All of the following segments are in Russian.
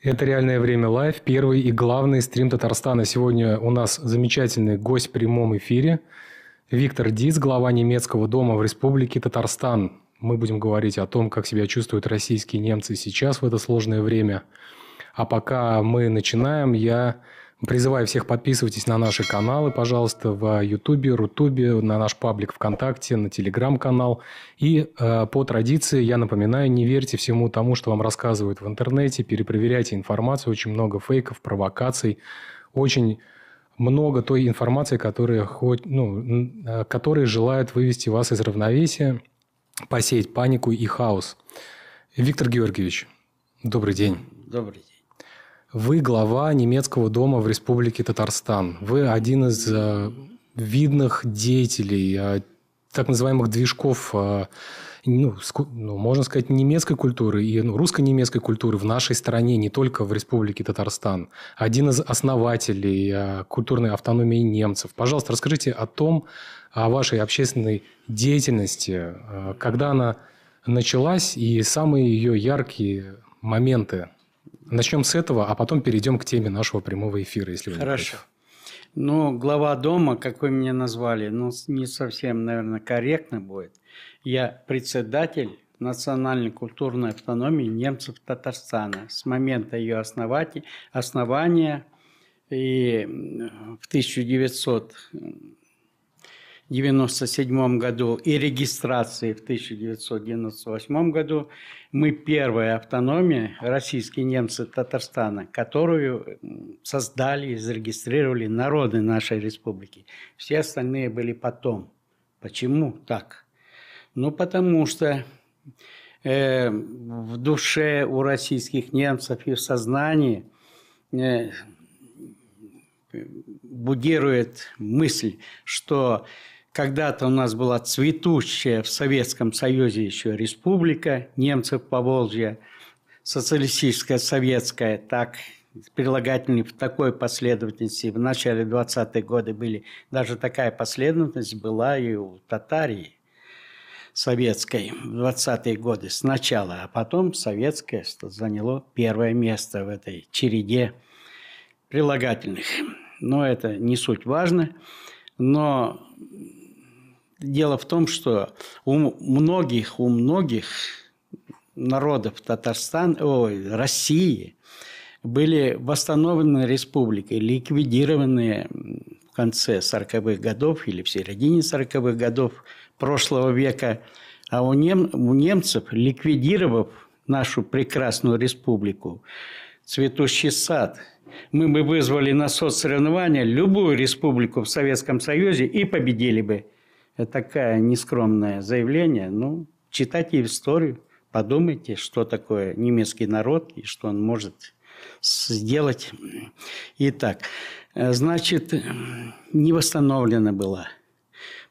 Это «Реальное время live», первый и главный стрим Татарстана. Сегодня у нас замечательный гость в прямом эфире. Виктор Диц, глава немецкого дома в Республике Татарстан. Мы будем говорить о том, как себя чувствуют российские немцы сейчас в это сложное время. А пока мы начинаем, я Призываю всех подписывайтесь на наши каналы, пожалуйста, в Ютубе, Рутубе, на наш паблик ВКонтакте, на Телеграм-канал. И э, по традиции я напоминаю, не верьте всему тому, что вам рассказывают в интернете, перепроверяйте информацию, очень много фейков, провокаций, очень много той информации, которая, хоть, ну, э, которая желает вывести вас из равновесия, посеять панику и хаос. Виктор Георгиевич, добрый день. Добрый день. Вы глава немецкого дома в Республике Татарстан. Вы один из э, видных деятелей э, так называемых движков, э, ну, ну, можно сказать, немецкой культуры и ну, русско-немецкой культуры в нашей стране, не только в Республике Татарстан. Один из основателей культурной автономии немцев. Пожалуйста, расскажите о том, о вашей общественной деятельности, когда она началась и самые ее яркие моменты. Начнем с этого, а потом перейдем к теме нашего прямого эфира, если вы Хорошо. не Ну, глава дома, как вы меня назвали, ну, не совсем, наверное, корректно будет. Я председатель национальной культурной автономии немцев Татарстана с момента ее основания, основания и в 1900 1997 году и регистрации в 1998 году мы первая автономия, российские немцы Татарстана, которую создали и зарегистрировали народы нашей республики. Все остальные были потом. Почему так? Ну, потому что э, в душе у российских немцев и в сознании э, будирует мысль, что когда-то у нас была цветущая в Советском Союзе еще республика немцев Поволжья, социалистическая, советская, так прилагательные в такой последовательности. В начале 20-х годов были, даже такая последовательность была и у Татарии советской в 20-е годы сначала, а потом советская заняло первое место в этой череде прилагательных. Но это не суть важно. Но Дело в том, что у многих, у многих народов Татарстан, ой, России были восстановлены республики, ликвидированные в конце 40-х годов или в середине 40-х годов прошлого века. А у, нем, у немцев, ликвидировав нашу прекрасную республику, цветущий сад, мы бы вызвали на соцсоревнования любую республику в Советском Союзе и победили бы – это такое нескромное заявление. Ну, читайте историю, подумайте, что такое немецкий народ и что он может сделать. Итак, значит, не восстановлена была.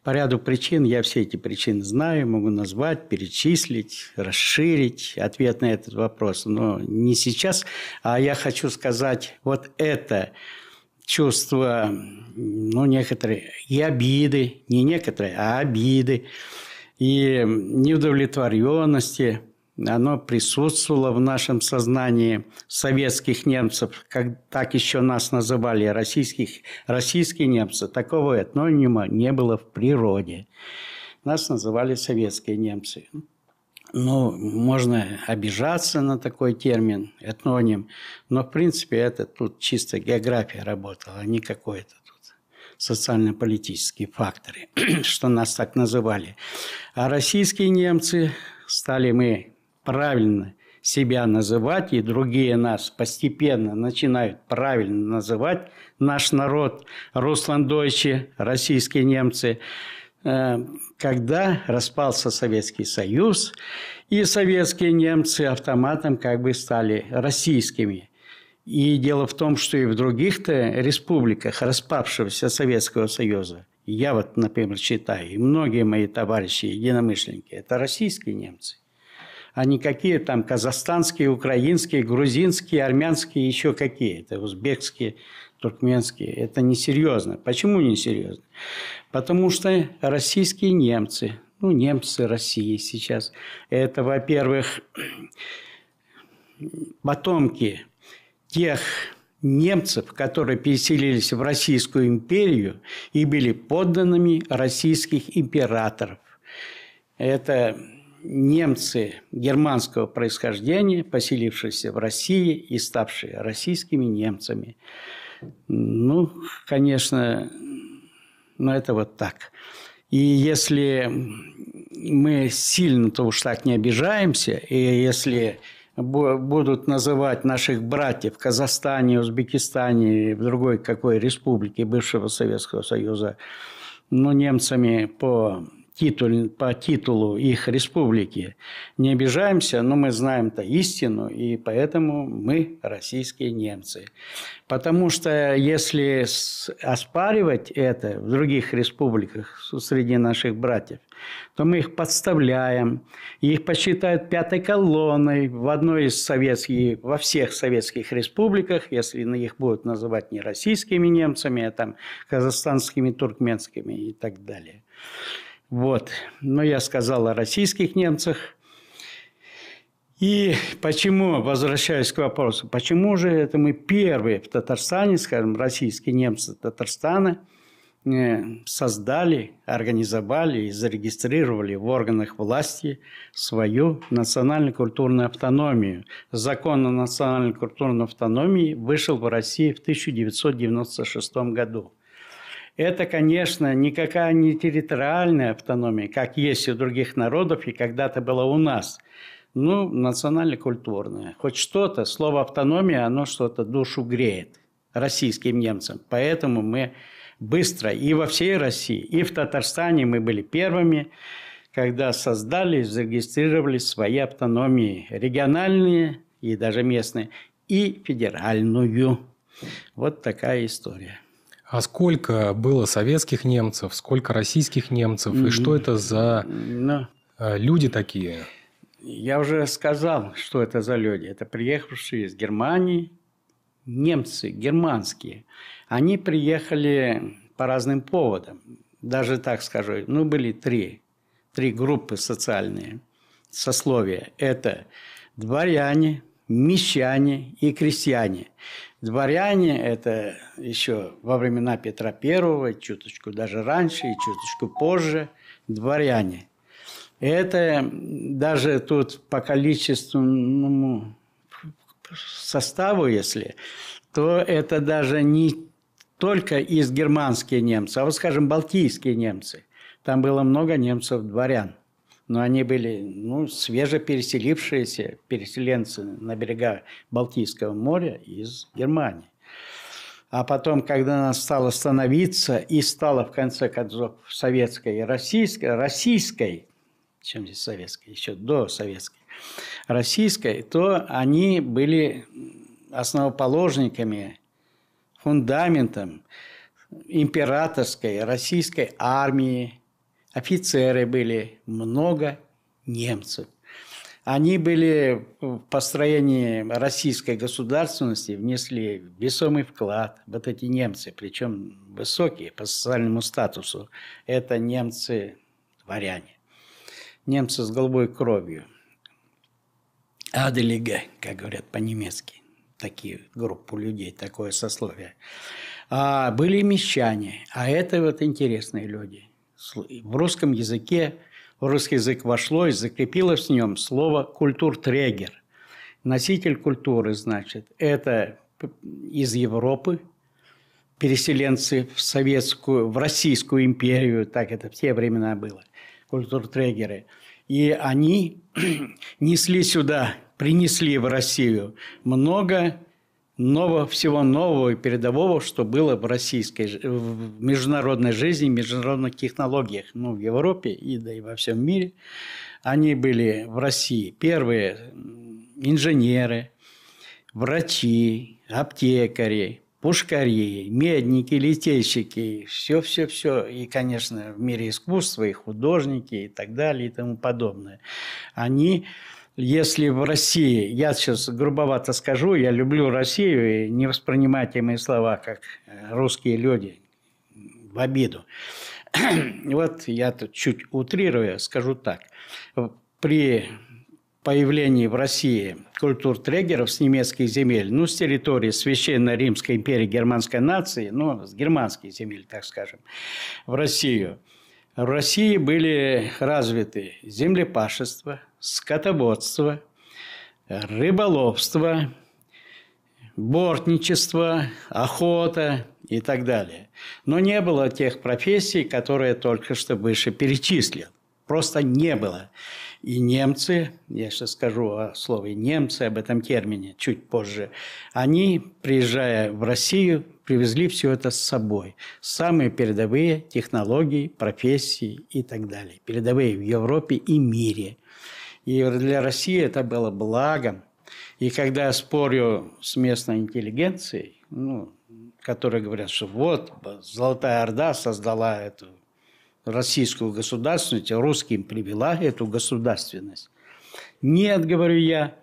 По ряду причин, я все эти причины знаю, могу назвать, перечислить, расширить ответ на этот вопрос. Но не сейчас, а я хочу сказать, вот это чувство, ну, некоторые, и обиды, не некоторые, а обиды, и неудовлетворенности, оно присутствовало в нашем сознании советских немцев, как так еще нас называли, российских, российские немцы. Такого этнонима не было в природе. Нас называли советские немцы. Ну, можно обижаться на такой термин, этноним, но, в принципе, это тут чисто география работала, а не какой-то тут социально-политические факторы, что нас так называли. А российские немцы стали мы правильно себя называть, и другие нас постепенно начинают правильно называть наш народ, русландойчи, российские немцы – Э, когда распался Советский Союз, и советские немцы автоматом как бы стали российскими. И дело в том, что и в других-то республиках распавшегося Советского Союза, я вот, например, читаю, и многие мои товарищи, единомышленники, это российские немцы а не какие там казахстанские, украинские, грузинские, армянские, еще какие-то, узбекские, туркменские. Это несерьезно. Почему несерьезно? Потому что российские немцы, ну, немцы России сейчас, это, во-первых, потомки тех немцев, которые переселились в Российскую империю и были подданными российских императоров. Это немцы германского происхождения, поселившиеся в России и ставшие российскими немцами. Ну, конечно, но это вот так. И если мы сильно-то уж так не обижаемся, и если будут называть наших братьев в Казахстане, Узбекистане, в другой какой республике бывшего Советского Союза, ну, немцами по титул, по титулу их республики не обижаемся, но мы знаем-то истину, и поэтому мы российские немцы. Потому что если оспаривать это в других республиках среди наших братьев, то мы их подставляем, их посчитают пятой колонной в одной из советских, во всех советских республиках, если их будут называть не российскими немцами, а там казахстанскими, туркменскими и так далее. Вот. Но я сказал о российских немцах. И почему, возвращаясь к вопросу, почему же это мы первые в Татарстане, скажем, российские немцы Татарстана, э, создали, организовали и зарегистрировали в органах власти свою национально-культурную автономию. Закон о национальной культурной автономии вышел в России в 1996 году. Это, конечно, никакая не территориальная автономия, как есть у других народов и когда-то было у нас. Ну, национально-культурная. Хоть что-то, слово автономия, оно что-то душу греет российским немцам. Поэтому мы быстро и во всей России, и в Татарстане мы были первыми, когда создали, зарегистрировали свои автономии, региональные и даже местные, и федеральную. Вот такая история. А сколько было советских немцев, сколько российских немцев, и что это за Но... Э, люди такие? Я уже сказал, что это за люди. Это приехавшие из Германии немцы, германские. Они приехали по разным поводам. Даже так скажу, ну, были три, три группы социальные, сословия. Это дворяне, мещане и крестьяне. Дворяне – это еще во времена Петра Первого, чуточку даже раньше и чуточку позже, дворяне. Это даже тут по количественному составу, если, то это даже не только из германские немцы, а вот, скажем, балтийские немцы. Там было много немцев-дворян – но они были ну, свежепереселившиеся переселенцы на берега Балтийского моря из Германии. А потом, когда она стала становиться и стала в конце концов советской и российской, российской, чем здесь советской, еще до советской, российской, то они были основоположниками, фундаментом императорской российской армии, офицеры были, много немцев. Они были в построении российской государственности, внесли весомый вклад, вот эти немцы, причем высокие по социальному статусу. Это немцы-дворяне, немцы с голубой кровью. Аделиге, как говорят по-немецки, такие группу людей, такое сословие. А были мещане, а это вот интересные люди в русском языке, в русский язык вошло и закрепилось в нем слово «культуртрегер». Носитель культуры, значит, это из Европы, переселенцы в советскую, в Российскую империю, так это в те времена было, культуртрегеры. И они несли сюда, принесли в Россию много нового, всего нового и передового, что было в российской, в международной жизни, международных технологиях, ну, в Европе и да и во всем мире. Они были в России первые инженеры, врачи, аптекари, пушкари, медники, литейщики, все-все-все. И, конечно, в мире искусства и художники и так далее и тому подобное. Они если в России, я сейчас грубовато скажу, я люблю Россию, и не воспринимайте мои слова как э, русские люди в обиду. Вот я тут чуть утрируя скажу так. При появлении в России культур-трегеров с немецких земель, ну, с территории Священной Римской империи германской нации, ну, с германских земель, так скажем, в Россию. В России были развиты землепашество, скотоводство, рыболовство, бортничество, охота и так далее. Но не было тех профессий, которые только что выше перечислил. Просто не было. И немцы, я сейчас скажу о слове немцы, об этом термине чуть позже, они, приезжая в Россию, привезли все это с собой. Самые передовые технологии, профессии и так далее. Передовые в Европе и мире. И для России это было благом. И когда я спорю с местной интеллигенцией, ну, которые говорят, что вот Золотая Орда создала эту российскую государственность, русским привела эту государственность. Нет, говорю я,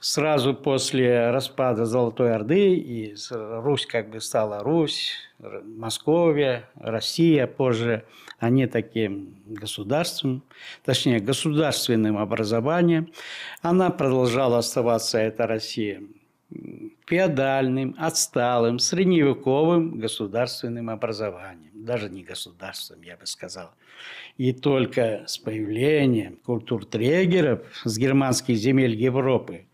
сразу после распада Золотой Орды, и Русь как бы стала Русь, Московия, Россия позже, они таким государством, точнее государственным образованием, она продолжала оставаться, эта Россия, феодальным, отсталым, средневековым государственным образованием. Даже не государством, я бы сказал. И только с появлением культур-трегеров с германских земель Европы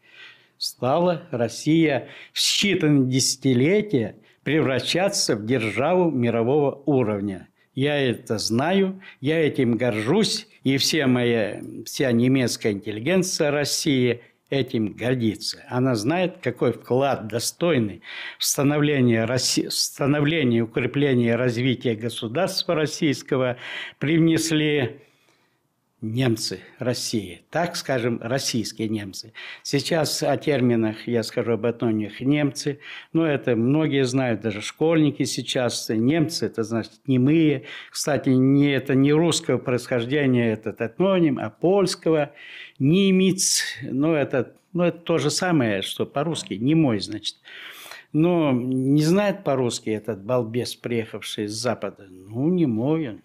стала Россия в считанные десятилетия превращаться в державу мирового уровня. Я это знаю, я этим горжусь, и вся моя, вся немецкая интеллигенция России этим гордится. Она знает, какой вклад достойный в становление, России, становление укрепление развития государства российского привнесли немцы России, так скажем, российские немцы. Сейчас о терминах я скажу об этнонимах немцы, но это многие знают, даже школьники сейчас. Немцы – это значит немые. Кстати, не, это не русского происхождения этот этноним, а польского. Немец, ну это, ну это то же самое, что по-русски, немой, значит. Но не знает по-русски этот балбес, приехавший из Запада. Ну, не мой он.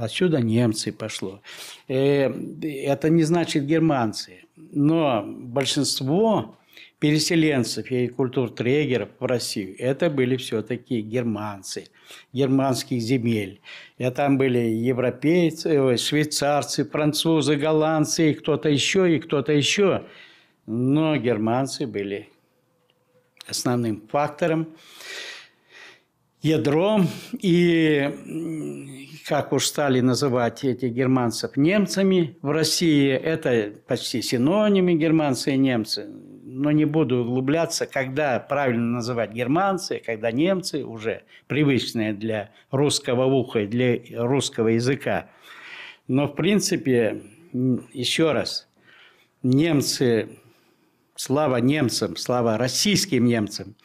Отсюда немцы пошло. Э, это не значит германцы. Но большинство переселенцев и культур-трегеров в Россию, это были все-таки германцы, германских земель. И там были европейцы, швейцарцы, французы, голландцы, и кто-то еще, и кто-то еще. Но германцы были основным фактором ядром. И как уж стали называть этих германцев немцами в России, это почти синонимы германцы и немцы. Но не буду углубляться, когда правильно называть германцы, когда немцы уже привычные для русского уха и для русского языка. Но в принципе, еще раз, немцы, слава немцам, слава российским немцам –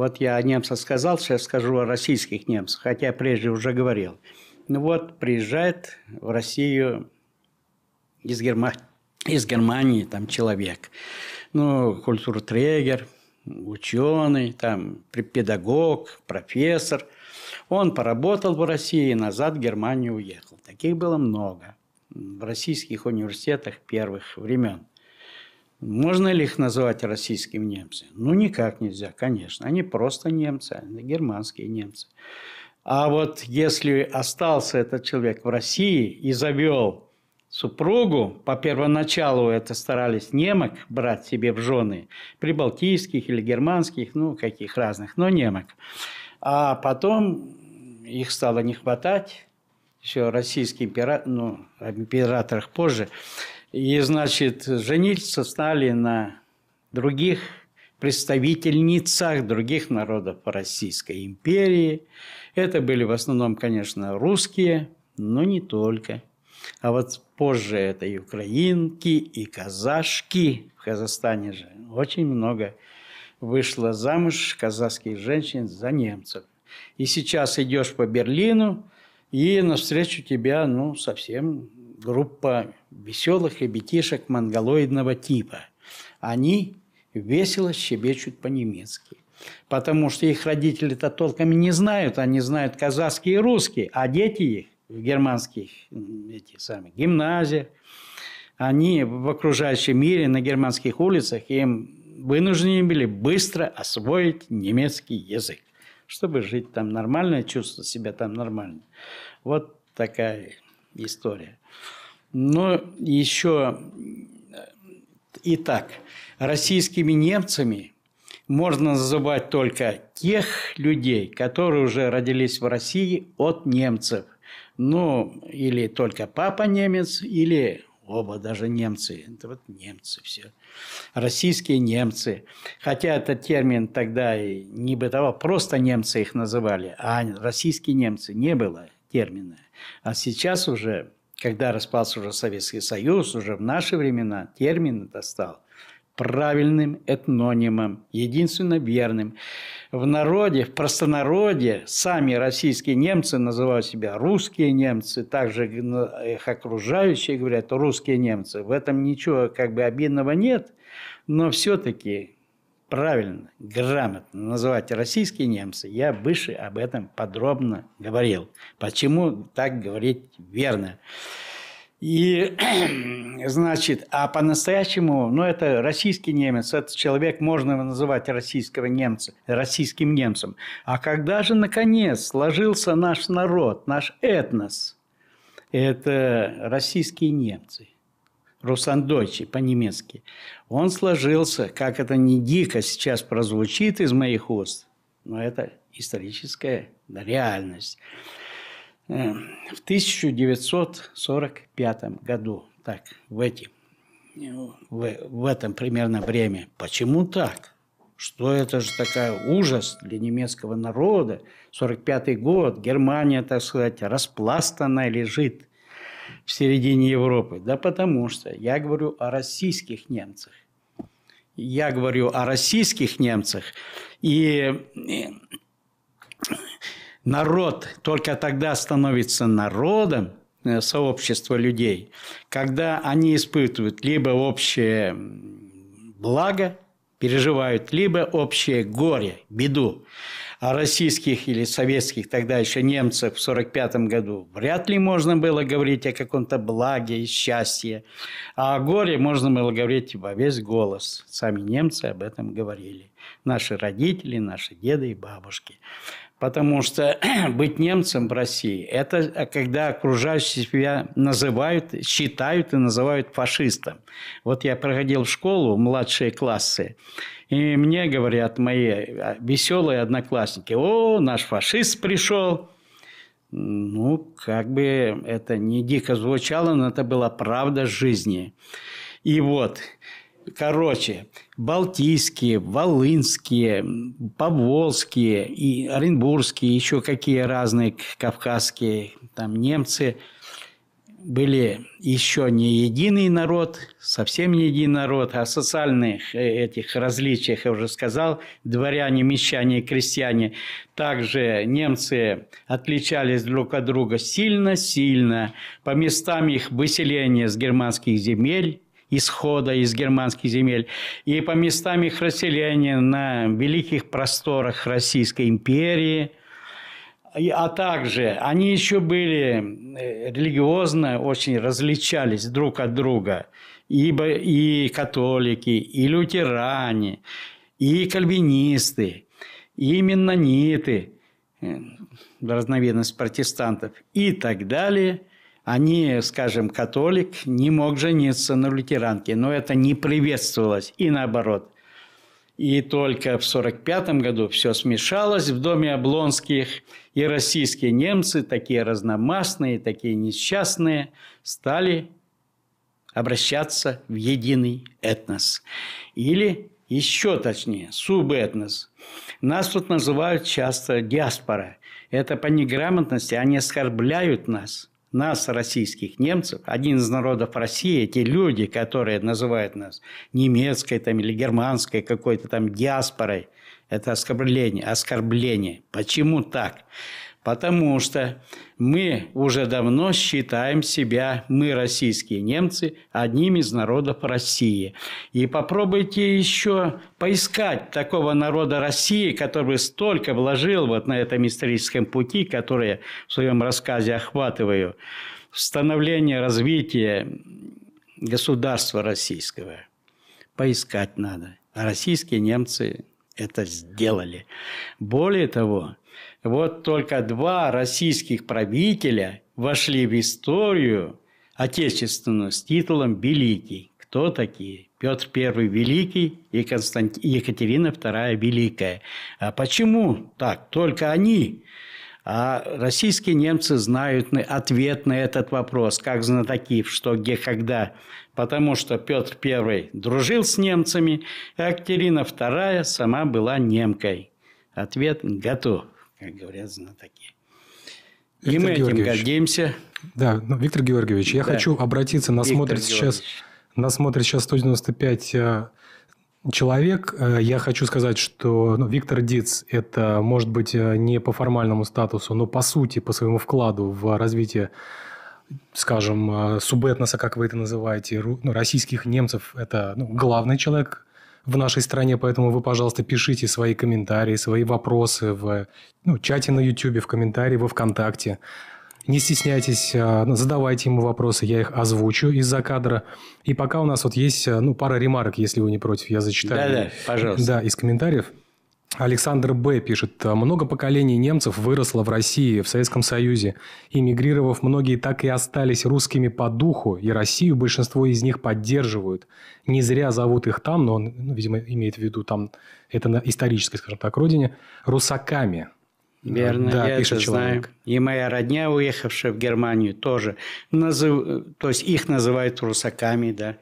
вот я о немцах сказал, сейчас скажу о российских немцах, хотя прежде уже говорил. Ну вот, приезжает в Россию из, Герма... из Германии там человек. Ну, культуртрегер, ученый, там, педагог, профессор. Он поработал в России и назад в Германию уехал. Таких было много в российских университетах первых времен. Можно ли их называть российскими немцами? Ну, никак нельзя, конечно. Они просто немцы, они германские немцы. А вот если остался этот человек в России и завел супругу, по первоначалу это старались немок брать себе в жены, прибалтийских или германских, ну, каких разных, но немок. А потом их стало не хватать, еще российский император, ну, императорах позже, и, значит, жениться стали на других представительницах других народов Российской империи. Это были в основном, конечно, русские, но не только. А вот позже это и украинки, и казашки. В Казахстане же очень много вышло замуж казахских женщин за немцев. И сейчас идешь по Берлину, и навстречу тебя, ну, совсем группа веселых ребятишек монголоидного типа. Они весело щебечут по-немецки. Потому что их родители-то толком не знают, они знают казахский и русский, а дети их в германских эти самые, гимназиях, они в окружающем мире на германских улицах им вынуждены были быстро освоить немецкий язык, чтобы жить там нормально, чувствовать себя там нормально. Вот такая история. Но еще и так, российскими немцами можно называть только тех людей, которые уже родились в России от немцев. Ну, или только папа немец, или оба даже немцы. Это вот немцы все. Российские немцы. Хотя этот термин тогда и не бытовал, просто немцы их называли, а российские немцы не было термина. А сейчас уже, когда распался уже Советский Союз, уже в наши времена термин это стал правильным этнонимом, единственно верным. В народе, в простонародье сами российские немцы называют себя русские немцы, также их окружающие говорят русские немцы. В этом ничего как бы обидного нет, но все-таки правильно, грамотно называть российские немцы, я выше об этом подробно говорил. Почему так говорить верно? И, значит, а по-настоящему, ну, это российский немец, этот человек можно называть российского немца, российским немцем. А когда же, наконец, сложился наш народ, наш этнос, это российские немцы, Руссандойчи по-немецки, он сложился, как это не дико сейчас прозвучит из моих уст, но это историческая реальность. Эм, в 1945 году, так, в, эти, в, в этом примерно время. Почему так? Что это же такая ужас для немецкого народа? 45 год, Германия, так сказать, распластанная лежит в середине Европы. Да потому что я говорю о российских немцах. Я говорю о российских немцах. И народ только тогда становится народом, э, сообщество людей, когда они испытывают либо общее благо, переживают, либо общее горе, беду. А российских или советских, тогда еще немцев в 1945 году, вряд ли можно было говорить о каком-то благе и счастье. А о горе можно было говорить во весь голос. Сами немцы об этом говорили. Наши родители, наши деды и бабушки. Потому что быть немцем в России – это когда окружающие себя называют, считают и называют фашистом. Вот я проходил в школу, младшие классы, и мне говорят мои а, веселые одноклассники, о, наш фашист пришел. Ну, как бы это не дико звучало, но это была правда жизни. И вот, короче, балтийские, волынские, поволжские и оренбургские, еще какие разные кавказские, там немцы были еще не единый народ, совсем не единый народ, а социальных э, этих различиях, я уже сказал, дворяне, мещане крестьяне. Также немцы отличались друг от друга сильно-сильно. По местам их выселения с германских земель исхода из германских земель, и по местам их расселения на великих просторах Российской империи, а также они еще были э, религиозно очень различались друг от друга, ибо и католики, и лютеране, и кальвинисты, и меннониты, э, разновидность протестантов и так далее – они, скажем, католик не мог жениться на лютеранке, но это не приветствовалось, и наоборот. И только в 1945 году все смешалось в доме Облонских, и российские немцы, такие разномастные, такие несчастные, стали обращаться в единый этнос. Или еще точнее, субэтнос. Нас тут называют часто диаспора. Это по неграмотности, они оскорбляют нас – нас, российских немцев, один из народов России, эти люди, которые называют нас немецкой там, или германской какой-то там диаспорой, это оскорбление. оскорбление. Почему так? Потому что мы уже давно считаем себя, мы, российские немцы, одним из народов России. И попробуйте еще поискать такого народа России, который столько вложил вот на этом историческом пути, который я в своем рассказе охватываю, становление, развитие государства российского поискать надо. А российские немцы это сделали. Более того, вот только два российских правителя вошли в историю отечественную с титулом «Великий». Кто такие? Петр I Великий и Констант... Екатерина II Великая. А почему так? Только они. А российские немцы знают ответ на этот вопрос, как знатоки, что, где, когда. Потому что Петр I дружил с немцами, а Екатерина II сама была немкой. Ответ готов, как говорят знатоки. И мы этим гордимся. Да, ну, Виктор Георгиевич, я да. хочу обратиться, нас смотрит сейчас, нас смотрит сейчас 195 э, человек. Э, я хочу сказать, что ну, Виктор Диц – это, может быть, э, не по формальному статусу, но по сути, по своему вкладу в развитие скажем, субэтноса, как вы это называете, ну, российских немцев, это ну, главный человек в нашей стране, поэтому вы, пожалуйста, пишите свои комментарии, свои вопросы в ну, чате на YouTube, в комментарии во ВКонтакте. Не стесняйтесь, а, ну, задавайте ему вопросы, я их озвучу из-за кадра. И пока у нас вот есть а, ну, пара ремарок, если вы не против, я зачитаю. Да-да, пожалуйста. Да, из комментариев. Александр Б. пишет, много поколений немцев выросло в России, в Советском Союзе. Эмигрировав, многие так и остались русскими по духу, и Россию большинство из них поддерживают. Не зря зовут их там, но он, ну, видимо, имеет в виду там, это на исторической, скажем так, родине, русаками. Верно, да, я пишет это человек. знаю. И моя родня, уехавшая в Германию, тоже. Назыв... То есть их называют русаками, да.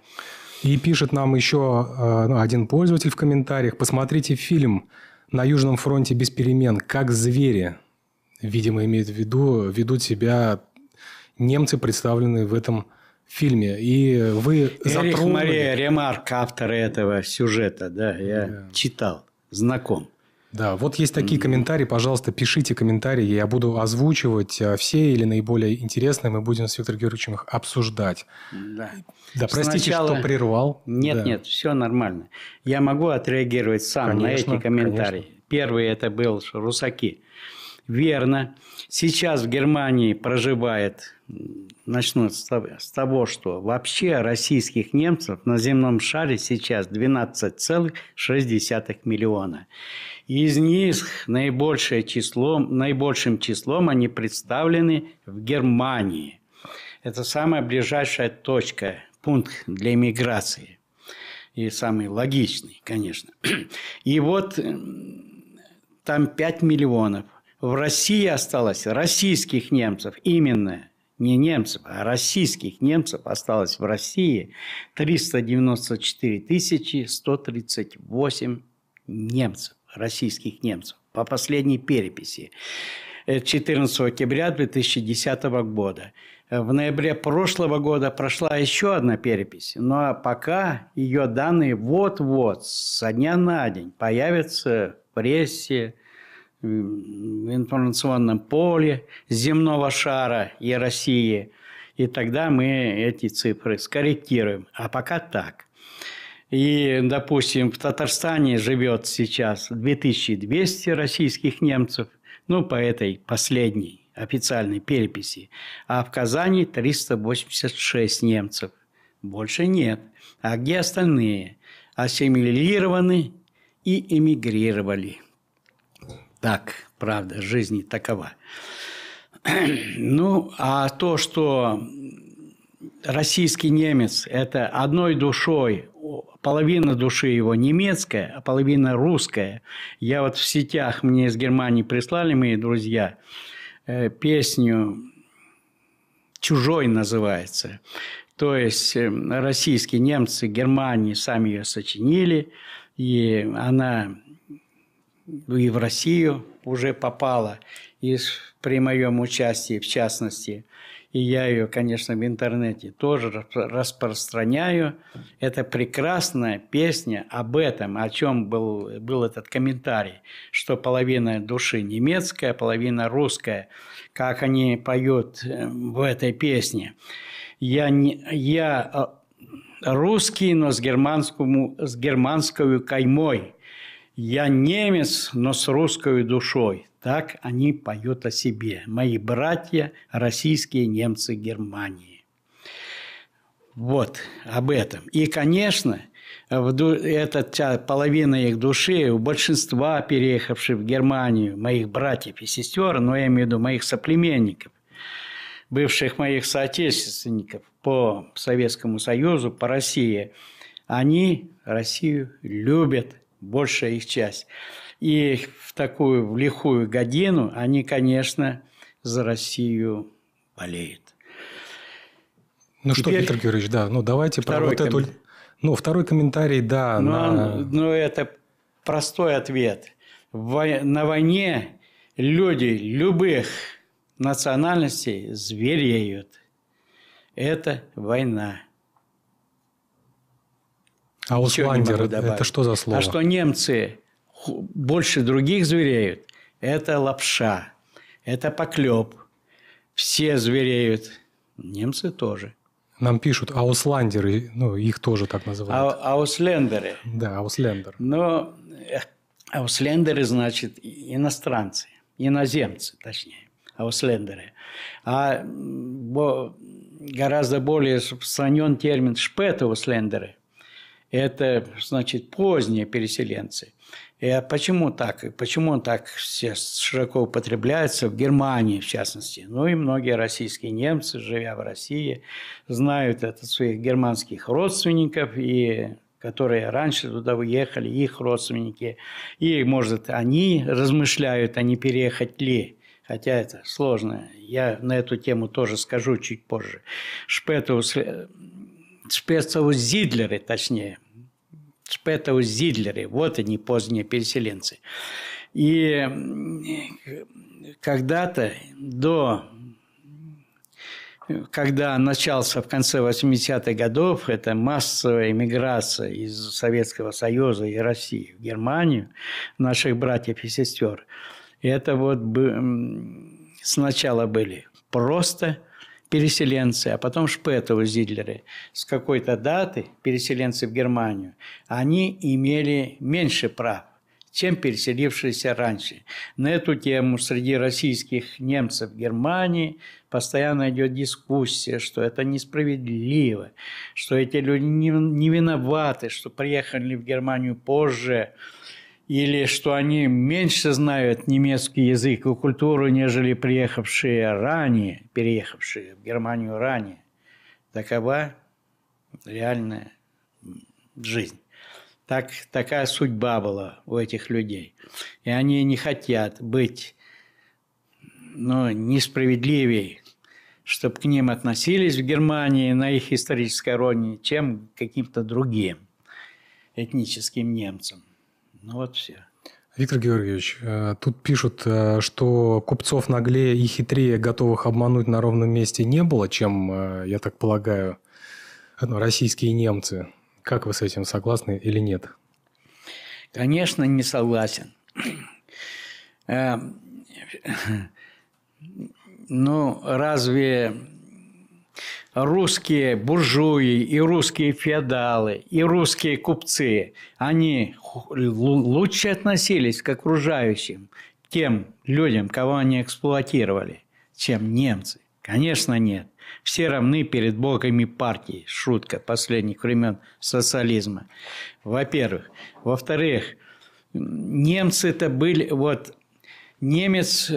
И пишет нам еще э, ну, один пользователь в комментариях. Посмотрите фильм «На Южном фронте без перемен. Как звери». Видимо, имеет в виду, ведут себя немцы, представленные в этом фильме. И вы Эрих затронули... Мария Ремарк, автор этого сюжета, да, я да. читал, знаком. Да, вот есть такие комментарии, пожалуйста, пишите комментарии, я буду озвучивать а, все или наиболее интересные, мы будем с Виктором Георгиевичем их обсуждать. Да, да простите, Сначала... что прервал. Нет, да. нет, все нормально. Я могу отреагировать сам конечно, на эти комментарии. Конечно. Первый это был русаки. Верно. Сейчас в Германии проживает, начну с того, что вообще российских немцев на земном шаре сейчас 12,6 миллиона. Из них наибольшее число, наибольшим числом они представлены в Германии. Это самая ближайшая точка, пункт для иммиграции. И самый логичный, конечно. И вот там 5 миллионов. В России осталось российских немцев, именно не немцев, а российских немцев осталось в России 394 138 немцев российских немцев по последней переписи 14 октября 2010 года. В ноябре прошлого года прошла еще одна перепись, но пока ее данные вот-вот, со дня на день появятся в прессе, в информационном поле земного шара и России, и тогда мы эти цифры скорректируем. А пока так. И, допустим, в Татарстане живет сейчас 2200 российских немцев, ну, по этой последней официальной переписи, а в Казани 386 немцев. Больше нет. А где остальные? Ассимилированы и эмигрировали. Так, правда, жизнь такова. Ну, а то, что российский немец – это одной душой половина души его немецкая, а половина русская. Я вот в сетях мне из Германии прислали мои друзья э, песню «Чужой» называется. То есть э, российские немцы Германии сами ее сочинили, и она и в Россию уже попала, и при моем участии, в частности – и я ее, конечно, в интернете тоже распространяю. Это прекрасная песня об этом, о чем был, был этот комментарий, что половина души немецкая, половина русская, как они поют э, в этой песне. Я, не, я э, русский, но с, германскому, с германской каймой. Я немец, но с русской душой. Так они поют о себе. Мои братья, российские немцы Германии. Вот об этом. И, конечно, эта половина их души, у большинства переехавших в Германию, моих братьев и сестер, но я имею в виду моих соплеменников, бывших моих соотечественников по Советскому Союзу, по России, они Россию любят, большая их часть. И в такую в лихую годину они, конечно, за Россию болеют. Ну Теперь что, Виктор Георгиевич, да, ну давайте про вот эту... Ну, второй комментарий, да. Ну, на... ну это простой ответ. На войне люди любых национальностей звереют. Это война. А усландер – это что за слово? А что немцы больше других звереют – это лапша, это поклеп. Все звереют, немцы тоже. Нам пишут аусландеры, ну, их тоже так называют. А, ауслендеры. Да, ауслендер. Но ауслендеры значит иностранцы, иноземцы, точнее, ауслендеры. А гораздо более распространен термин шпет-ауслендеры. Это значит поздние переселенцы. И а почему так? Почему он так все широко употребляется в Германии, в частности? Ну и многие российские немцы, живя в России, знают это своих германских родственников, и которые раньше туда уехали, их родственники. И, может, они размышляют, а не переехать ли. Хотя это сложно. Я на эту тему тоже скажу чуть позже. Шпетовус, Шпецовус Зидлеры, точнее, Шпетау Зидлеры. Вот они, поздние переселенцы. И когда-то до когда начался в конце 80-х годов, это массовая иммиграция из Советского Союза и России в Германию, наших братьев и сестер, это вот сначала были просто переселенцы, а потом Шпетовы, Зидлеры, с какой-то даты, переселенцы в Германию, они имели меньше прав, чем переселившиеся раньше. На эту тему среди российских немцев в Германии постоянно идет дискуссия, что это несправедливо, что эти люди не виноваты, что приехали в Германию позже, или что они меньше знают немецкий язык и культуру, нежели приехавшие ранее, переехавшие в Германию ранее. Такова реальная жизнь. Так, такая судьба была у этих людей. И они не хотят быть ну, несправедливее, чтобы к ним относились в Германии на их исторической родине, чем к каким-то другим этническим немцам. Ну вот все. Виктор Георгиевич, э, тут пишут, э, что купцов наглее и хитрее, готовых обмануть на ровном месте, не было, чем, э, я так полагаю, ну, российские немцы. Как вы с этим согласны или нет? Конечно, не согласен. Ну, разве русские буржуи и русские феодалы и русские купцы, они лучше относились к окружающим, тем людям, кого они эксплуатировали, чем немцы? Конечно, нет. Все равны перед богами партии. Шутка последних времен социализма. Во-первых. Во-вторых, немцы это были... Вот немец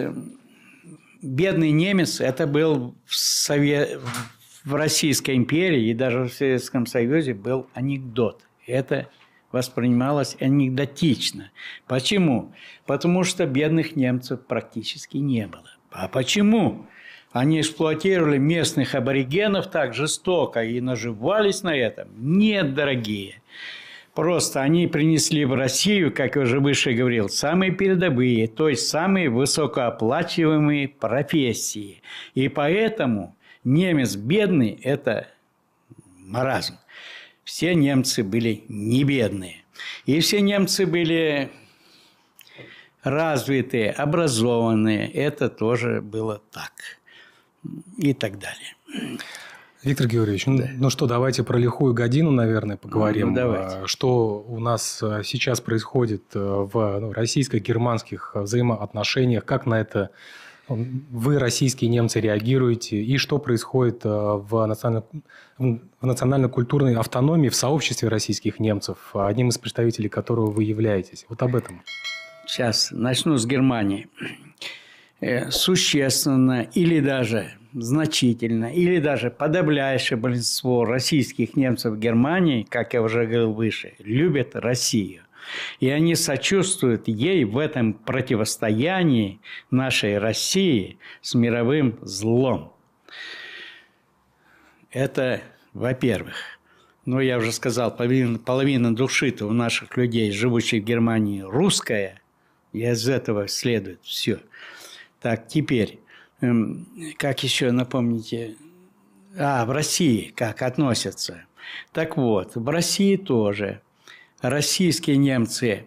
бедный немец, это был в, Совет, в Российской империи и даже в Советском Союзе был анекдот. Это воспринималось анекдотично. Почему? Потому что бедных немцев практически не было. А почему? Они эксплуатировали местных аборигенов так жестоко и наживались на этом? Нет, дорогие. Просто они принесли в Россию, как я уже выше говорил, самые передовые, то есть самые высокооплачиваемые профессии. И поэтому немец бедный – это маразм. Все немцы были не бедные. И все немцы были развитые, образованные. Это тоже было так. И так далее. Виктор Георгиевич, ну, да. ну что, давайте про лихую годину, наверное, поговорим. Ну, давайте. А, что у нас а, сейчас происходит э, в ну, российско-германских взаимоотношениях, как на это вы, российские немцы, реагируете, и что происходит э, в, национально, в национально-культурной автономии, в сообществе российских немцев, одним из представителей которого вы являетесь. Вот об этом. Сейчас начну с Германии. Э, существенно или даже значительно, или даже подавляющее большинство российских немцев в Германии, как я уже говорил выше, любят Россию. И они сочувствуют ей в этом противостоянии нашей России с мировым злом. Это, во-первых. Но я уже сказал, половина, половина души-то у наших людей, живущих в Германии, русская. И из этого следует все. Так, теперь, эм, как еще напомните, а, в России как относятся. Так вот, в России тоже российские немцы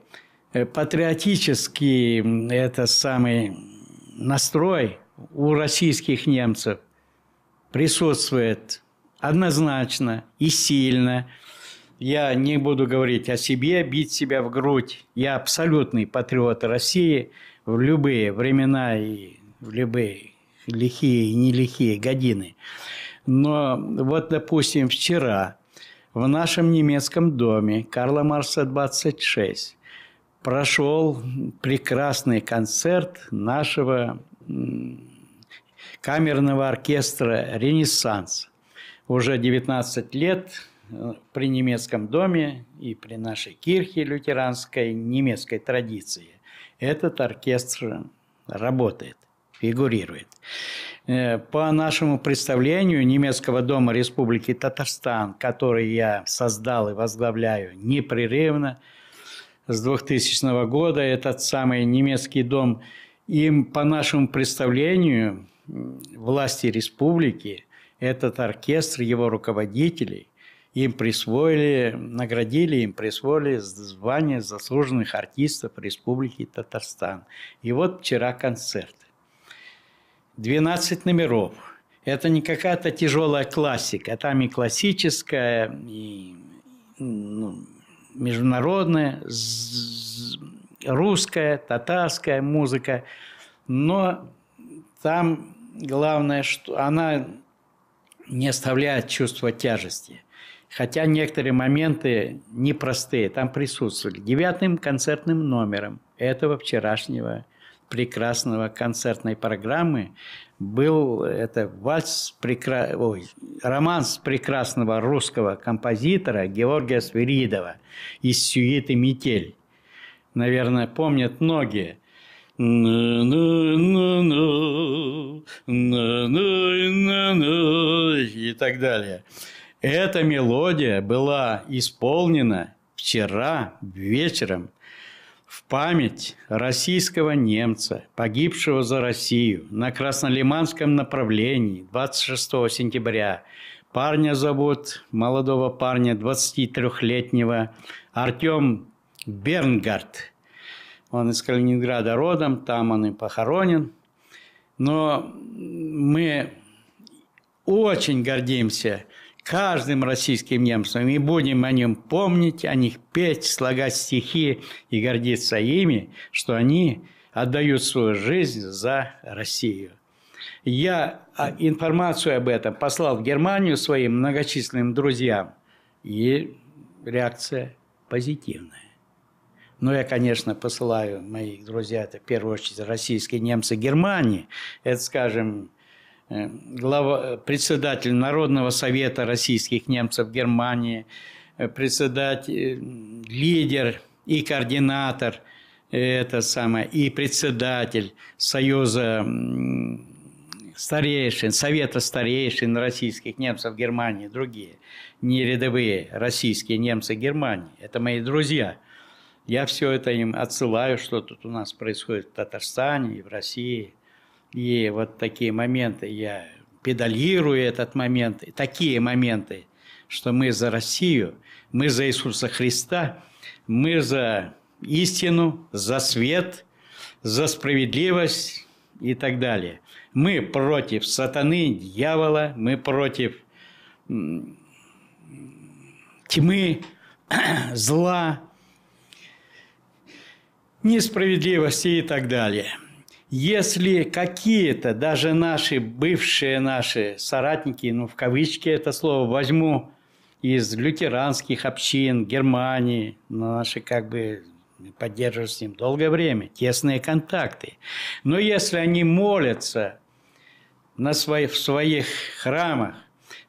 э, патриотический это самый настрой у российских немцев присутствует однозначно и сильно. Я не буду говорить о себе, бить себя в грудь. Я абсолютный патриот России в любые времена и в любые лихие и нелихие годины. Но вот, допустим, вчера в нашем немецком доме Карла Марса 26 прошел прекрасный концерт нашего камерного оркестра «Ренессанс». Уже 19 лет э, при немецком доме и при нашей кирхе лютеранской немецкой традиции. Этот оркестр работает, фигурирует. Э, по нашему представлению немецкого дома Республики Татарстан, который я создал и возглавляю непрерывно с 2000 года, этот самый немецкий дом, им по нашему представлению власти республики, этот оркестр, его руководителей, им присвоили, наградили, им присвоили звание заслуженных артистов Республики Татарстан. И вот вчера концерт. 12 номеров. Это не какая-то тяжелая классика, там и классическая, и ну, международная, русская, татарская музыка. Но там главное, что она не оставляет чувства тяжести. Хотя некоторые моменты непростые там присутствовали. Девятым концертным номером этого вчерашнего прекрасного концертной программы был это вальс прекра... Ой, романс прекрасного русского композитора Георгия Свиридова из сюиты «Метель». Наверное, помнят многие. И так далее. Эта мелодия была исполнена вчера вечером в память российского немца, погибшего за Россию на Краснолиманском направлении 26 сентября. Парня зовут, молодого парня, 23-летнего, Артем Бернгард. Он из Калининграда родом, там он и похоронен. Но мы очень гордимся каждым российским немцем и будем о нем помнить, о них петь, слагать стихи и гордиться ими, что они отдают свою жизнь за Россию. Я а, информацию об этом послал в Германию своим многочисленным друзьям, и реакция позитивная. Но я, конечно, посылаю моих друзей, это в первую очередь российские немцы Германии, это, скажем, глава, председатель Народного совета российских немцев Германии, э, председатель, э, лидер и координатор это самое, и председатель Союза старейшин, Совета старейшин российских немцев Германии, другие, не рядовые российские немцы Германии. Это мои друзья. Я все это им отсылаю, что тут у нас происходит в Татарстане и в России – и вот такие моменты, я педалирую этот момент, такие моменты, что мы за Россию, мы за Иисуса Христа, мы за истину, за свет, за справедливость и так далее. Мы против сатаны, дьявола, мы против тьмы, зла, несправедливости и так далее – если какие-то, даже наши, бывшие наши соратники, ну, в кавычки это слово возьму, из лютеранских общин Германии, наши как бы поддерживают с ним долгое время, тесные контакты. Но если они молятся на своих, в своих храмах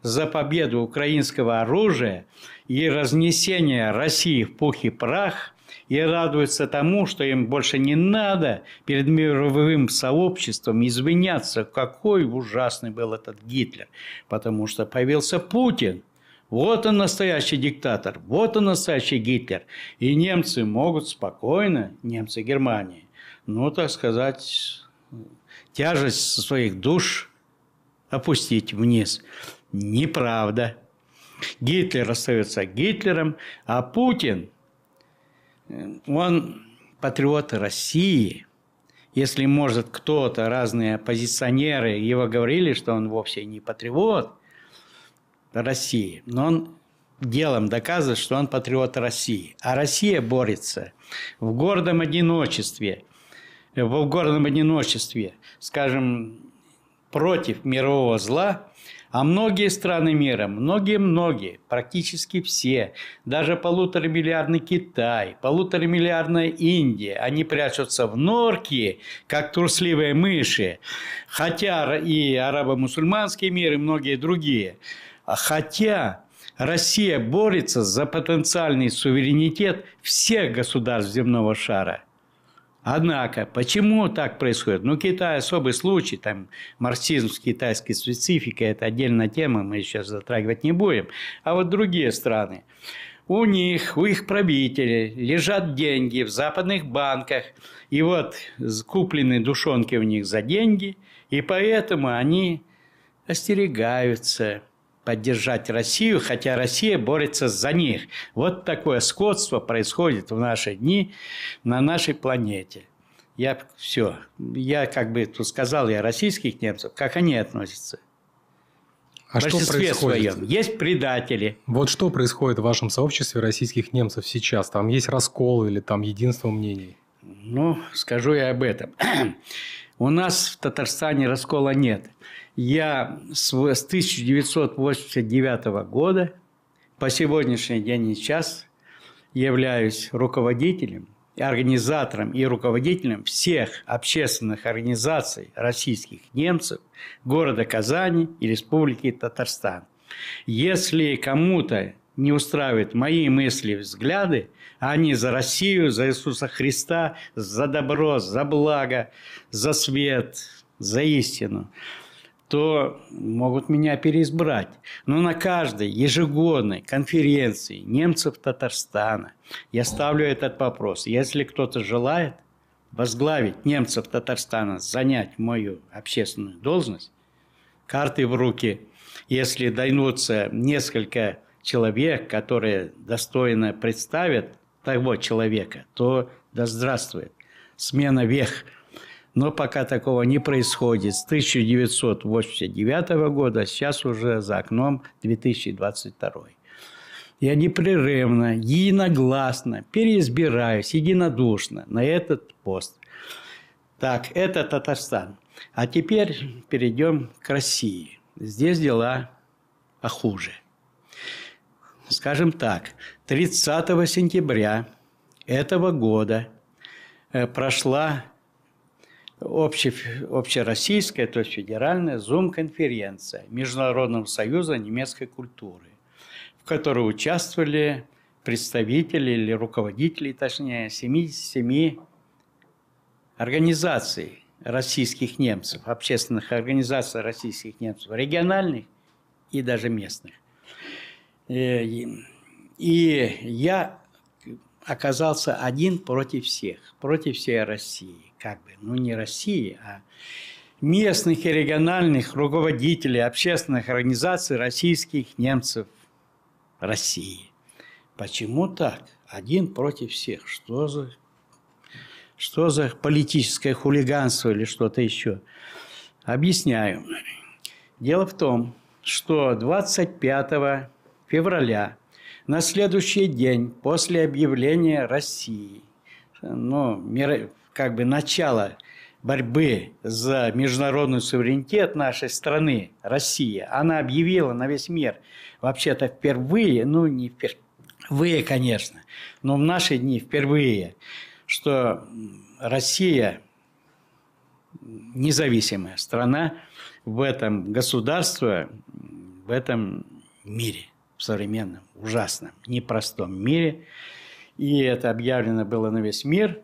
за победу украинского оружия и разнесение России в пух и прах, и радуются тому, что им больше не надо перед мировым сообществом извиняться, какой ужасный был этот Гитлер, потому что появился Путин. Вот он настоящий диктатор, вот он настоящий Гитлер. И немцы могут спокойно, немцы Германии, ну, так сказать, тяжесть своих душ опустить вниз. Неправда. Гитлер остается Гитлером, а Путин, он патриот России. Если, может, кто-то, разные оппозиционеры его говорили, что он вовсе не патриот России, но он делом доказывает, что он патриот России. А Россия борется в гордом одиночестве, в гордом одиночестве, скажем, против мирового зла, а многие страны мира, многие-многие, практически все, даже полуторамиллиардный Китай, полуторамиллиардная Индия, они прячутся в норки, как трусливые мыши. Хотя и арабо-мусульманский мир, и многие другие. Хотя Россия борется за потенциальный суверенитет всех государств земного шара. Однако, почему так происходит? Ну, Китай особый случай, там марксизм с китайской спецификой, это отдельная тема, мы сейчас затрагивать не будем. А вот другие страны, у них, у их правителей лежат деньги в западных банках, и вот куплены душонки у них за деньги, и поэтому они остерегаются – поддержать Россию, хотя Россия борется за них. Вот такое скотство происходит в наши дни на нашей планете. Я все, я как бы тут сказал я российских немцев, как они относятся. А что происходит? Своем. Есть предатели. Вот что происходит в вашем сообществе российских немцев сейчас? Там есть раскол или там единство мнений? Ну, скажу я об этом. У нас в Татарстане раскола нет. Я с 1989 года по сегодняшний день и час являюсь руководителем, организатором и руководителем всех общественных организаций российских немцев города Казани и Республики Татарстан. Если кому-то не устраивают мои мысли и взгляды, они за Россию, за Иисуса Христа, за добро, за благо, за свет, за истину – то могут меня переизбрать. Но на каждой ежегодной конференции немцев Татарстана я ставлю этот вопрос. Если кто-то желает возглавить немцев Татарстана, занять мою общественную должность, карты в руки, если дойдутся несколько человек, которые достойно представят того человека, то да здравствует смена вех – но пока такого не происходит. С 1989 года, сейчас уже за окном 2022. Я непрерывно, единогласно переизбираюсь, единодушно на этот пост. Так, это Татарстан. А теперь перейдем к России. Здесь дела хуже. Скажем так, 30 сентября этого года э, прошла обще, общероссийская, то есть федеральная Зум-конференция Международного союза немецкой культуры, в которой участвовали представители или руководители, точнее, 77 организаций российских немцев, общественных организаций российских немцев, региональных и даже местных. Э, и я оказался один против всех, против всей России как бы, ну не России, а местных и региональных руководителей общественных организаций российских немцев России. Почему так? Один против всех. Что за, что за политическое хулиганство или что-то еще? Объясняю. Дело в том, что 25 февраля, на следующий день после объявления России, ну, как бы начало борьбы за международный суверенитет нашей страны, Россия, она объявила на весь мир, вообще-то впервые, ну не впервые, конечно, но в наши дни впервые, что Россия независимая страна в этом государстве, в этом мире, в современном, ужасном, непростом мире. И это объявлено было на весь мир.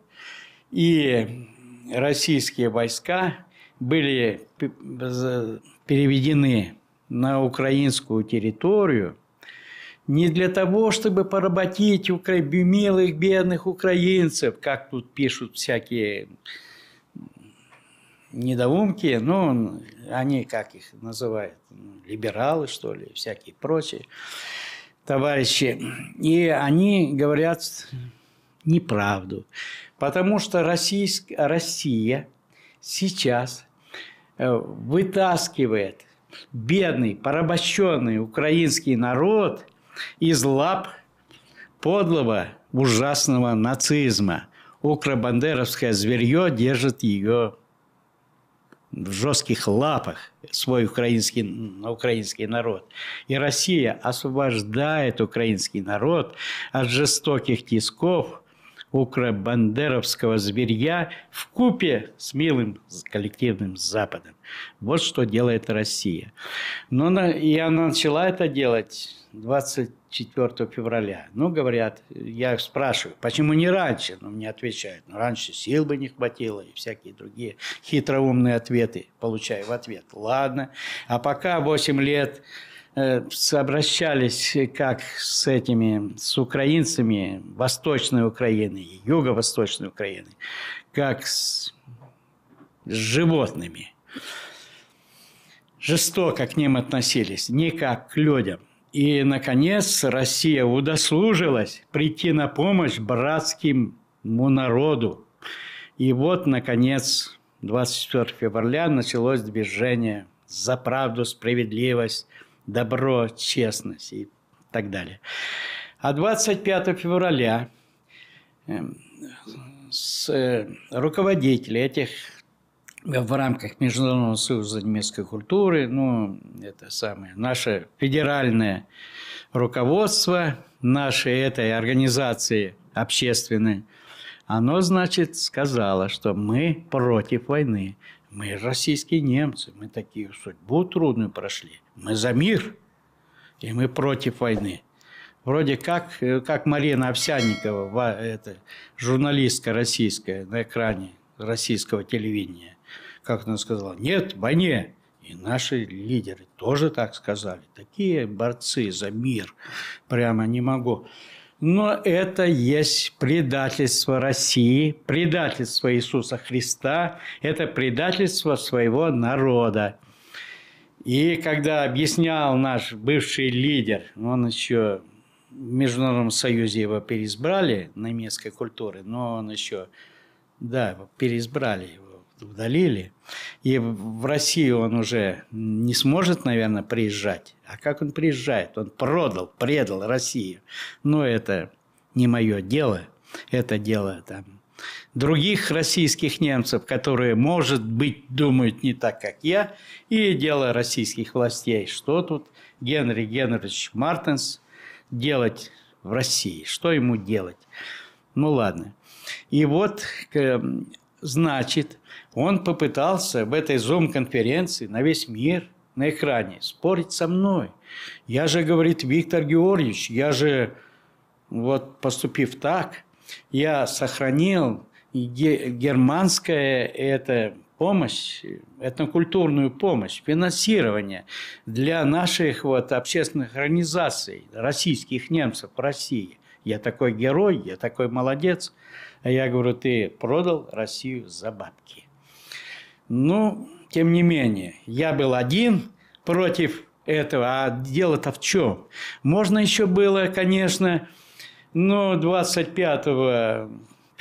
И российские войска были переведены на украинскую территорию не для того, чтобы поработить укра... милых, бедных украинцев, как тут пишут всякие недоумки, ну, они, как их называют, либералы, что ли, всякие прочие товарищи. И они говорят неправду. Потому что Российск... Россия сейчас э, вытаскивает бедный, порабощенный украинский народ из лап подлого, ужасного нацизма. Укробандеровское зверье держит ее в жестких лапах свой украинский, украинский народ. И Россия освобождает украинский народ от жестоких тисков укробандеровского зверья в купе с милым коллективным Западом. Вот что делает Россия. Но и она начала это делать 24 февраля. Ну, говорят, я спрашиваю, почему не раньше? Но мне отвечают, ну, раньше сил бы не хватило и всякие другие хитроумные ответы получаю в ответ. Ладно, а пока 8 лет обращались как с этими, с украинцами Восточной Украины, Юго-Восточной Украины, как с, с животными. Жестоко к ним относились, не как к людям. И, наконец, Россия удосужилась прийти на помощь братскому народу. И вот, наконец, 24 февраля началось движение за правду, справедливость, добро, честность и так далее. А 25 февраля эм, с э, руководители этих в рамках Международного союза немецкой культуры, ну, это самое, наше федеральное руководство нашей этой организации общественной, оно, значит, сказало, что мы против войны. Мы российские немцы, мы такие судьбу трудную прошли. Мы за мир, и мы против войны. Вроде как, как Марина Овсянникова, это, журналистка российская на экране российского телевидения как она сказала, нет войне. И наши лидеры тоже так сказали. Такие борцы за мир. Прямо не могу. Но это есть предательство России, предательство Иисуса Христа, это предательство своего народа. И когда объяснял наш бывший лидер, он еще в Международном Союзе его переизбрали немецкой культуры, но он еще, да, переизбрали его удалили. И в Россию он уже не сможет, наверное, приезжать. А как он приезжает? Он продал, предал Россию. Но это не мое дело. Это дело там других российских немцев, которые, может быть, думают не так, как я, и дело российских властей. Что тут Генри Генрich Мартенс делать в России? Что ему делать? Ну ладно. И вот, значит, он попытался в этой зум-конференции на весь мир, на экране, спорить со мной. Я же, говорит Виктор Георгиевич, я же, вот поступив так, я сохранил германская это помощь, этнокультурную помощь, финансирование для наших вот общественных организаций, российских немцев в России. Я такой герой, я такой молодец. А я говорю, ты продал Россию за бабки. Ну, тем не менее, я был один против этого. А дело-то в чем? Можно еще было, конечно, но 25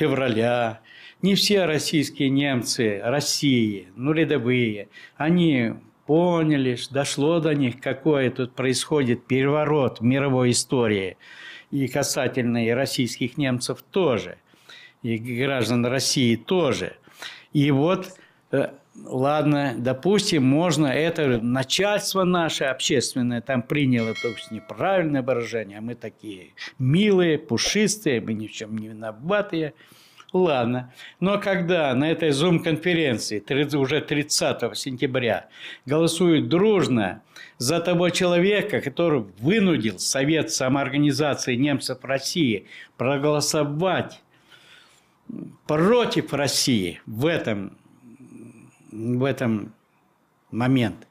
февраля не все российские немцы России, ну, рядовые, они поняли, дошло до них, какой тут происходит переворот в мировой истории. И касательно и российских немцев тоже, и граждан России тоже. И вот Э, ладно, допустим, можно это начальство наше общественное там приняло, то есть неправильное выражение, а мы такие милые, пушистые, мы ни в чем не виноватые. Ладно. Но когда на этой Zoom-конференции уже 30 сентября голосуют дружно за того человека, который вынудил Совет самоорганизации немцев России проголосовать против России в этом в этом момент,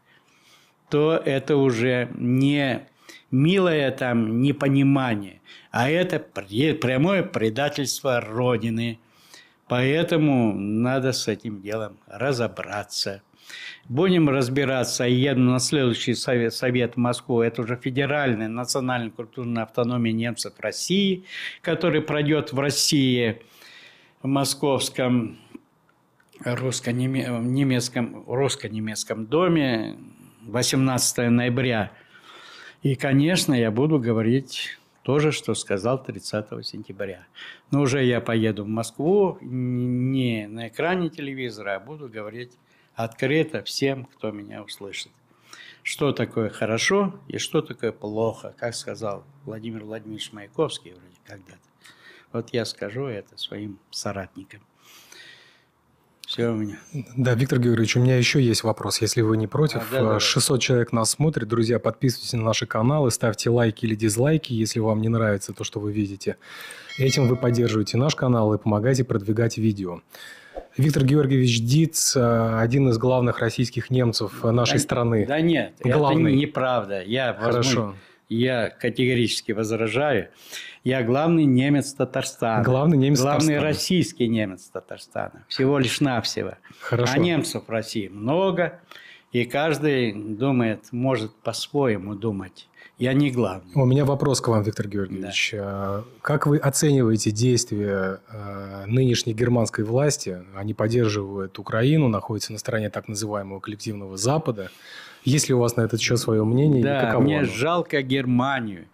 то это уже не милое там непонимание, а это прямое предательство Родины. Поэтому надо с этим делом разобраться. Будем разбираться. еду на следующий совет, совет в Москву. Это уже федеральная национальная культурная автономия немцев России, который пройдет в России, в московском русско-немецком, русско-немецком доме 18 ноября. И, конечно, я буду говорить то же, что сказал 30 сентября. Но уже я поеду в Москву не на экране телевизора, а буду говорить открыто всем, кто меня услышит. Что такое хорошо и что такое плохо, как сказал Владимир Владимирович Маяковский вроде когда-то. Вот я скажу это своим соратникам. Все у меня. Да, Виктор Георгиевич, у меня еще есть вопрос, если вы не против. А, да, да, 600 да. человек нас смотрит. Друзья, подписывайтесь на наши каналы, ставьте лайки или дизлайки, если вам не нравится то, что вы видите. Этим вы поддерживаете наш канал и помогаете продвигать видео. Виктор Георгиевич Диц, э, один из главных российских немцев нашей да, страны. Да нет, Главный. это неправда. Я Хорошо. Я категорически возражаю. Я главный немец Татарстана. Главный немец Главный Татарстана. российский немец Татарстана. Всего лишь навсего. Хорошо. А немцев в России много. И каждый думает, может по-своему думать. Я не главный. У меня вопрос к вам, Виктор Георгиевич. Да. А, как вы оцениваете действия а, нынешней германской власти? Они поддерживают Украину, находятся на стороне так называемого коллективного Запада. Есть ли у вас на этот счет свое мнение? Да, мне оно? жалко Германию.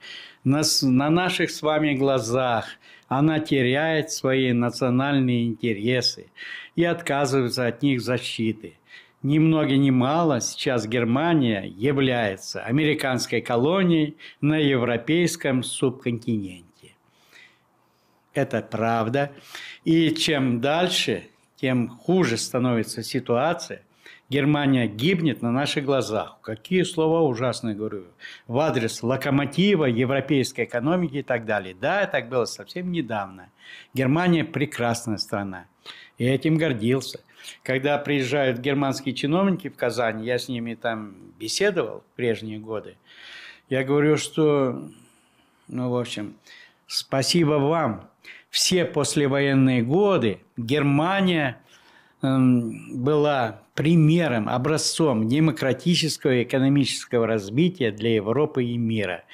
На, на наших с вами глазах она теряет свои национальные интересы и отказывается от них защиты. Ни много ни мало сейчас Германия является американской колонией на европейском субконтиненте. Это правда. И чем дальше, тем хуже становится ситуация. Германия гибнет на наших глазах. Какие слова ужасные говорю. В адрес локомотива европейской экономики и так далее. Да, так было совсем недавно. Германия прекрасная страна. И этим гордился. Когда приезжают германские чиновники в Казань, я с ними там беседовал в прежние годы, я говорю, что, ну, в общем, спасибо вам. Все послевоенные годы Германия была примером, образцом демократического и экономического развития для Европы и мира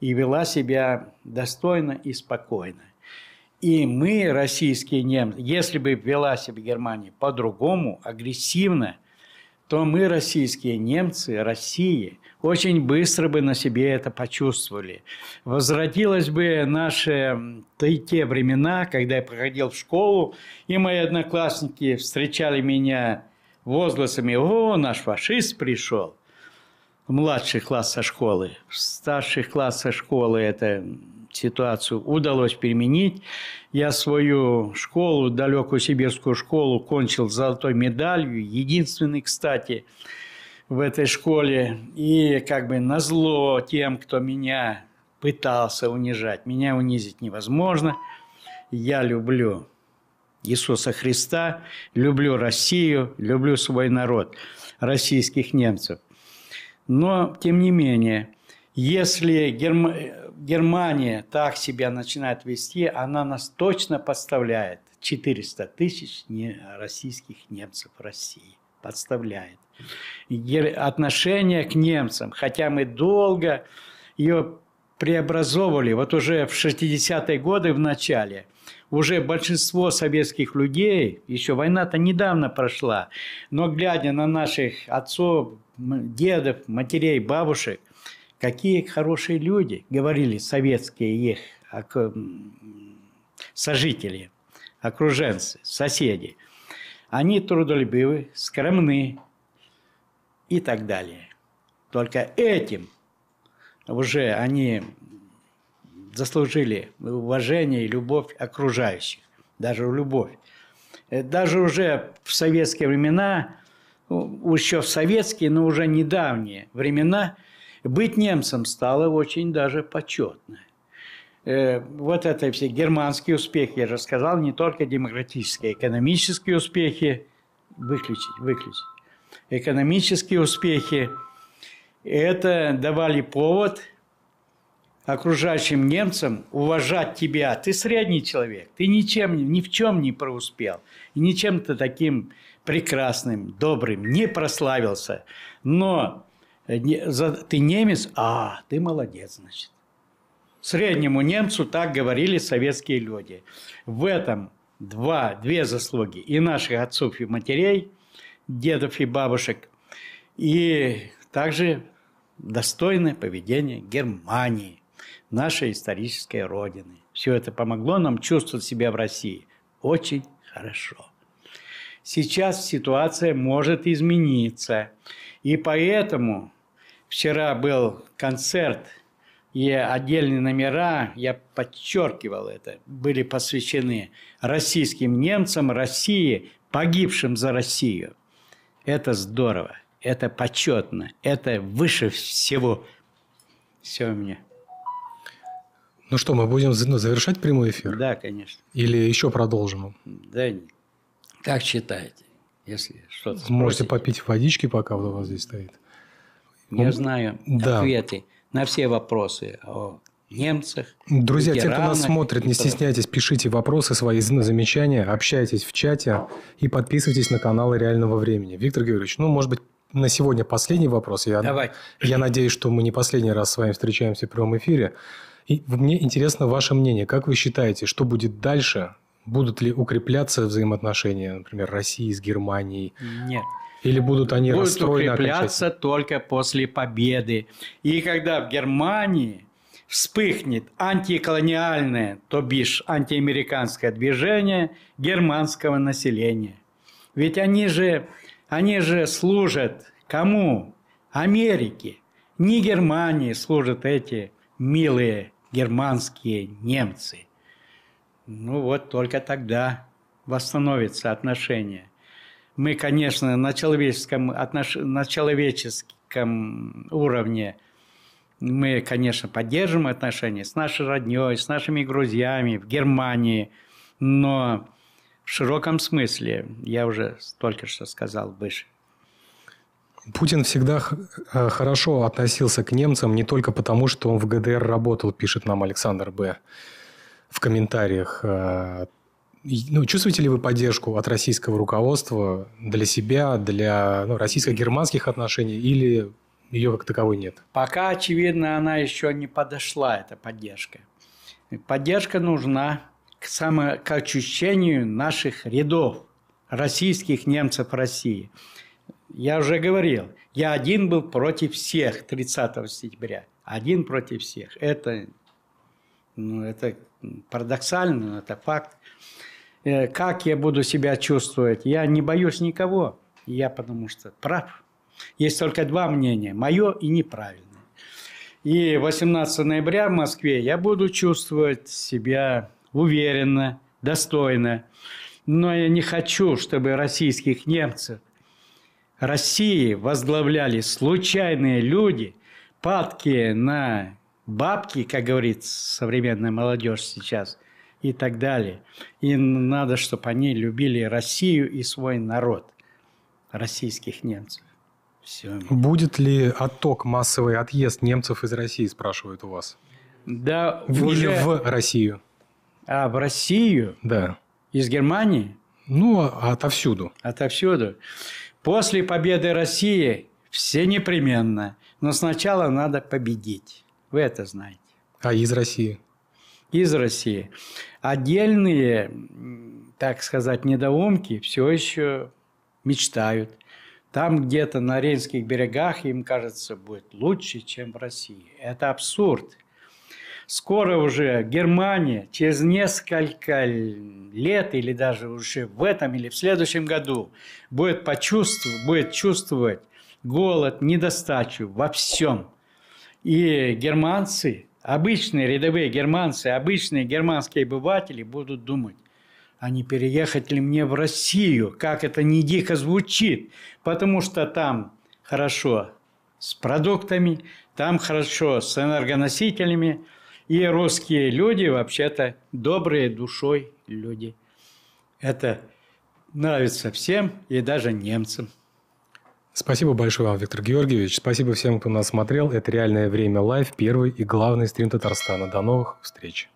и вела себя достойно и спокойно. И мы, российские немцы, если бы вела себя Германия по-другому, агрессивно, то мы, российские немцы, России, очень быстро бы на себе это почувствовали. Возвратилось бы наши те времена, когда я проходил в школу, и мои одноклассники встречали меня возгласами «О, наш фашист пришел!» младших классах школы. В старших классах школы эту ситуацию удалось переменить. Я свою школу, далекую сибирскую школу, кончил с золотой медалью, единственный, кстати, в этой школе. И как бы назло тем, кто меня пытался унижать. Меня унизить невозможно. Я люблю Иисуса Христа, люблю Россию, люблю свой народ, российских немцев. Но, тем не менее, если Герм... Германия так себя начинает вести, она нас точно подставляет. 400 тысяч российских немцев в России подставляет. Отношение к немцам, хотя мы долго ее преобразовывали, вот уже в 60-е годы в начале – уже большинство советских людей, еще война-то недавно прошла, но глядя на наших отцов, дедов, матерей, бабушек, какие хорошие люди, говорили советские их сожители, окруженцы, соседи. Они трудолюбивы, скромны и так далее. Только этим уже они заслужили уважение и любовь окружающих, даже любовь. Э, даже уже в советские времена, еще в советские, но уже недавние времена, быть немцем стало очень даже почетно. Э, вот это все германские успехи, я же сказал, не только демократические, экономические успехи, выключить, выключить. Экономические успехи, это давали повод окружающим немцам уважать тебя. Ты средний человек, ты ничем, ни в чем не преуспел. И ничем ты таким прекрасным, добрым не прославился. Но ты немец, а, ты молодец, значит. Среднему немцу так говорили советские люди. В этом два, две заслуги и наших отцов и матерей, дедов и бабушек, и также достойное поведение Германии, нашей исторической родины. Все это помогло нам чувствовать себя в России очень хорошо. Сейчас ситуация может измениться, и поэтому вчера был концерт и отдельные номера, я подчеркивал это, были посвящены российским немцам, России, погибшим за Россию. Это здорово, это почетно, это выше всего. Все у меня. Ну что, мы будем ну, завершать прямой эфир? Да, конечно. Или еще продолжим? Да, как считаете, если что-то Можете попить водички, пока у вас здесь стоит. Я ну, знаю да. ответы на все вопросы о немцах. Друзья, те, кто нас смотрит, не стесняйтесь, пишите вопросы, свои замечания, общайтесь в чате и подписывайтесь на каналы реального времени. Виктор Георгиевич, ну, может быть, на сегодня последний вопрос. Я, Давай. я надеюсь, что мы не последний раз с вами встречаемся в прямом эфире. И мне интересно ваше мнение. Как вы считаете, что будет дальше? Будут ли укрепляться взаимоотношения, например, России с Германией? Нет. Или будут они будут укрепляться только после победы. И когда в Германии вспыхнет антиколониальное, то бишь антиамериканское движение германского населения. Ведь они же, они же служат кому? Америке. Не Германии служат эти милые германские немцы. Ну вот только тогда восстановится отношение мы, конечно, на человеческом, отнош... на человеческом уровне мы, конечно, поддерживаем отношения с нашей родней, с нашими друзьями в Германии, но в широком смысле, я уже только что сказал выше. Путин всегда э, хорошо относился к немцам не только потому, что он в ГДР работал, пишет нам Александр Б. в комментариях. Э, ну, чувствуете ли вы поддержку от российского руководства для себя, для ну, российско-германских отношений, или ее как таковой нет? Пока, очевидно, она еще не подошла, эта поддержка. Поддержка нужна к самоочищению наших рядов российских немцев России. Я уже говорил, я один был против всех 30 сентября. Один против всех. Это, ну, это парадоксально, но это факт. Э, как я буду себя чувствовать. Я не боюсь никого. Я потому что прав. Есть только два мнения. Мое и неправильное. И 18 ноября в Москве я буду чувствовать себя уверенно, достойно. Но я не хочу, чтобы российских немцев России возглавляли случайные люди, падки на бабки, как говорит современная молодежь сейчас – и так далее. И надо, чтобы они любили Россию и свой народ, российских немцев. Все. Будет ли отток, массовый отъезд немцев из России, спрашивают у вас? Да, Или уже... в Россию? А, в Россию? Да. Из Германии? Ну, отовсюду. Отовсюду. После победы России все непременно. Но сначала надо победить. Вы это знаете. А из России? Из России. Отдельные, так сказать, недоумки все еще мечтают. Там где-то на Рейнских берегах им кажется будет лучше, чем в России. Это абсурд. скоро уже Германия через несколько лет или даже уже в этом или в следующем году будет почувствовать, будет чувствовать голод, недостачу во всем. И германцы, обычные рядовые германцы, обычные германские обыватели будут думать, а не переехать ли мне в Россию, как это не дико звучит, потому что там хорошо с продуктами, там хорошо с энергоносителями, и русские люди вообще-то добрые душой люди. Это нравится всем и даже немцам. Спасибо большое вам, Виктор Георгиевич. Спасибо всем, кто нас смотрел. Это «Реальное время live», первый и главный стрим Татарстана. До новых встреч.